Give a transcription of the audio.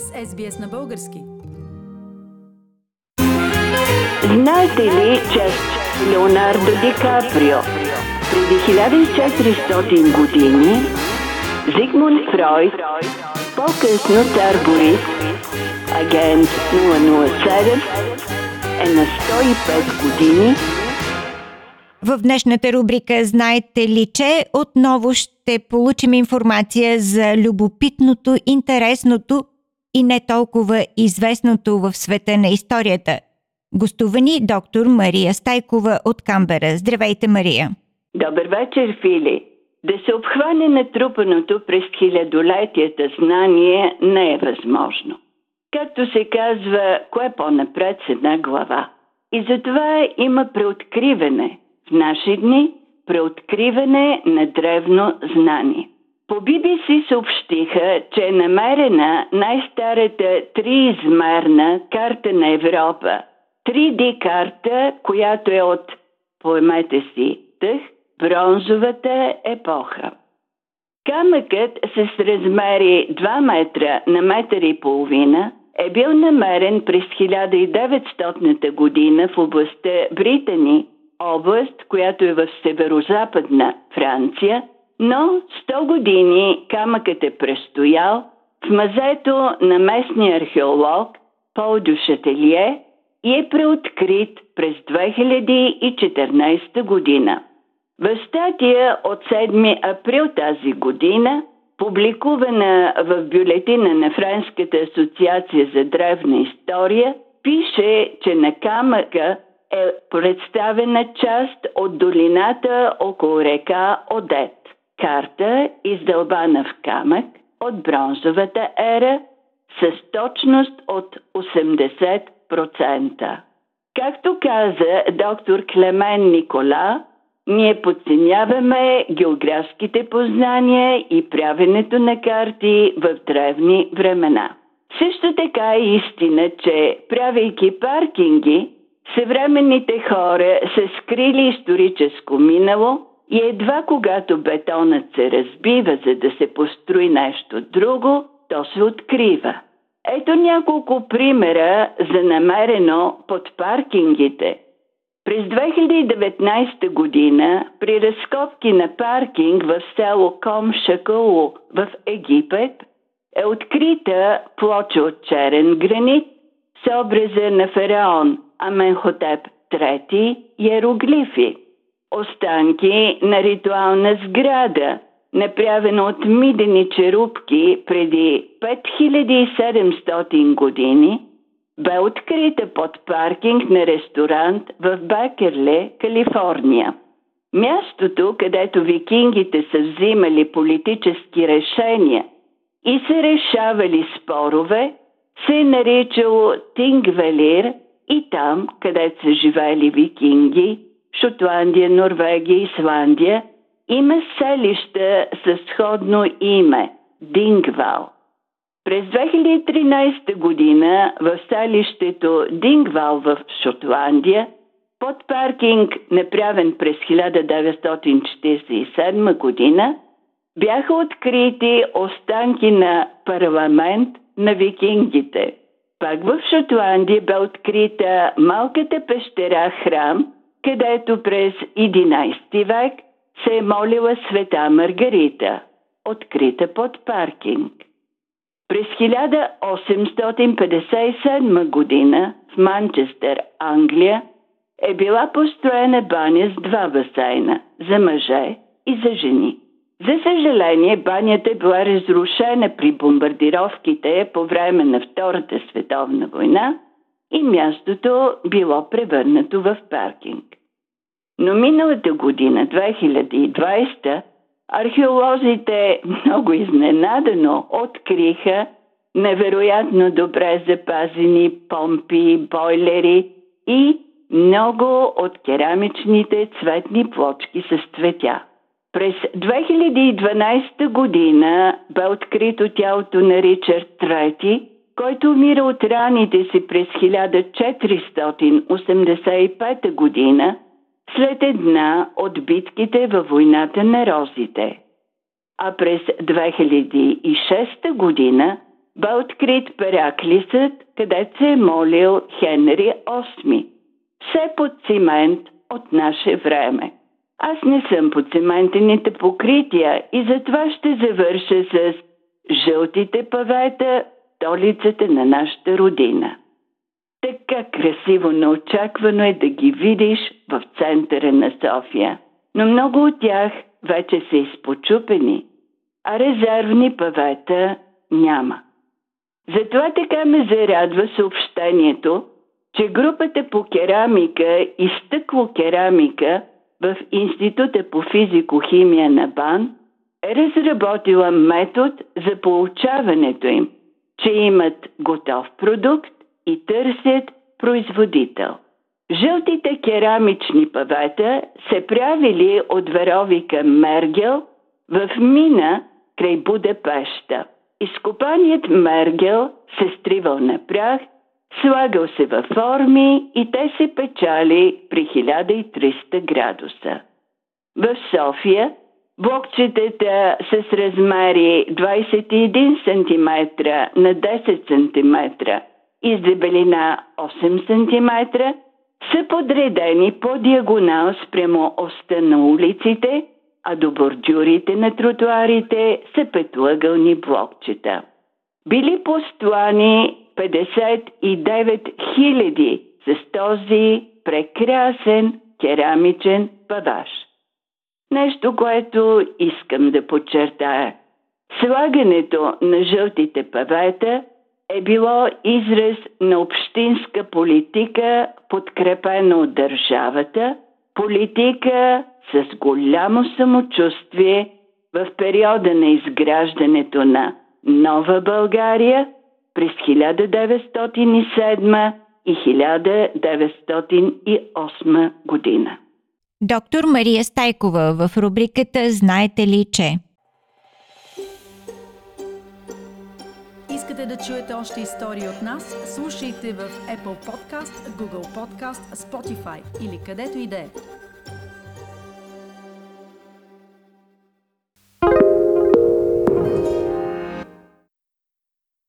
сте с SBS на български. Знаете ли, че Леонардо Ди Каприо преди 1400 години Зигмунд Фройд, по-късно цар Борис, агент 007, е на 105 години в днешната рубрика Знаете ли, че отново ще получим информация за любопитното, интересното и не толкова известното в света на историята. Гостувани доктор Мария Стайкова от Камбера. Здравейте, Мария! Добър вечер, Фили! Да се обхване натрупаното през хилядолетията знание не е възможно. Както се казва, кое по-напред с една глава. И затова има преоткриване – в наши дни преоткриване на древно знание. По BBC съобщиха, че е намерена най-старата триизмерна карта на Европа. 3D карта, която е от, поемете си, тъх, бронзовата епоха. Камъкът с размери 2 метра на метър и половина е бил намерен през 1900 година в областта Британи област, която е в северо-западна Франция, но 100 години камъкът е престоял в мазето на местния археолог Пол Дюшателие и е преоткрит през 2014 година. В статия от 7 април тази година, публикувана в бюлетина на Френската асоциация за древна история, пише, че на камъка е представена част от долината около река Одет. Карта, издълбана в камък от бронзовата ера, с точност от 80%. Както каза доктор Клемен Никола, ние подценяваме географските познания и правенето на карти в древни времена. Също така е истина, че правейки паркинги, Съвременните хора са скрили историческо минало и едва когато бетонът се разбива, за да се построи нещо друго, то се открива. Ето няколко примера за намерено под паркингите. През 2019 година при разкопки на паркинг в село Ком Шакалу в Египет е открита плоча от черен гранит с образа на фараон Аменхотеп III иероглифи. Останки на ритуална сграда, направена от мидени черупки преди 5700 години, бе открита под паркинг на ресторант в Бакерле, Калифорния. Мястото, където викингите са взимали политически решения и са решавали спорове, се е наричало Тингвелир и там, където са живели викинги, Шотландия, Норвегия, Исландия, има селища със сходно име – Дингвал. През 2013 година в селището Дингвал в Шотландия под паркинг, направен през 1947 година, бяха открити останки на парламент на викингите – пак в Шотландия бе открита малката пещера храм, където през 11 век се е молила света Маргарита, открита под паркинг. През 1857 година в Манчестър, Англия, е била построена баня с два басейна за мъже и за жени. За съжаление, банята е била разрушена при бомбардировките по време на Втората световна война и мястото било превърнато в паркинг. Но миналата година, 2020, археолозите много изненадано откриха невероятно добре запазени помпи, бойлери и много от керамичните цветни плочки с цветя. През 2012 година бе открито тялото на Ричард Трети, който умира от раните си през 1485 година след една от битките във войната на розите. А през 2006 година бе открит Пераклисът, където се е молил Хенри VIII. Все под цимент от наше време. Аз не съм по циментените покрития и затова ще завърша с жълтите павета, столицата на нашата родина. Така красиво неочаквано е да ги видиш в центъра на София. Но много от тях вече са изпочупени, а резервни павета няма. Затова така ме зарадва съобщението, че групата по керамика и стъклокерамика в Института по физико-химия на БАН е разработила метод за получаването им, че имат готов продукт и търсят производител. Жълтите керамични павета се правили от веровика Мергел в мина край Будапешта. Изкопаният Мергел се стривал на прах, слагал се във форми и те се печали при 1300 градуса. В София блокчетата с размери 21 см на 10 см и с дебелина 8 см са подредени по диагонал спрямо оста на улиците, а до бордюрите на тротуарите са петлъгълни блокчета. Били постлани 59 000 с този прекрасен керамичен паваш. Нещо, което искам да подчертая. Слагането на жълтите павета е било израз на общинска политика, подкрепена от държавата, политика с голямо самочувствие в периода на изграждането на Нова България през 1907 и 1908 година. Доктор Мария Стайкова в рубриката Знаете ли, че? Искате да чуете още истории от нас? Слушайте в Apple Podcast, Google Podcast, Spotify или където и да е.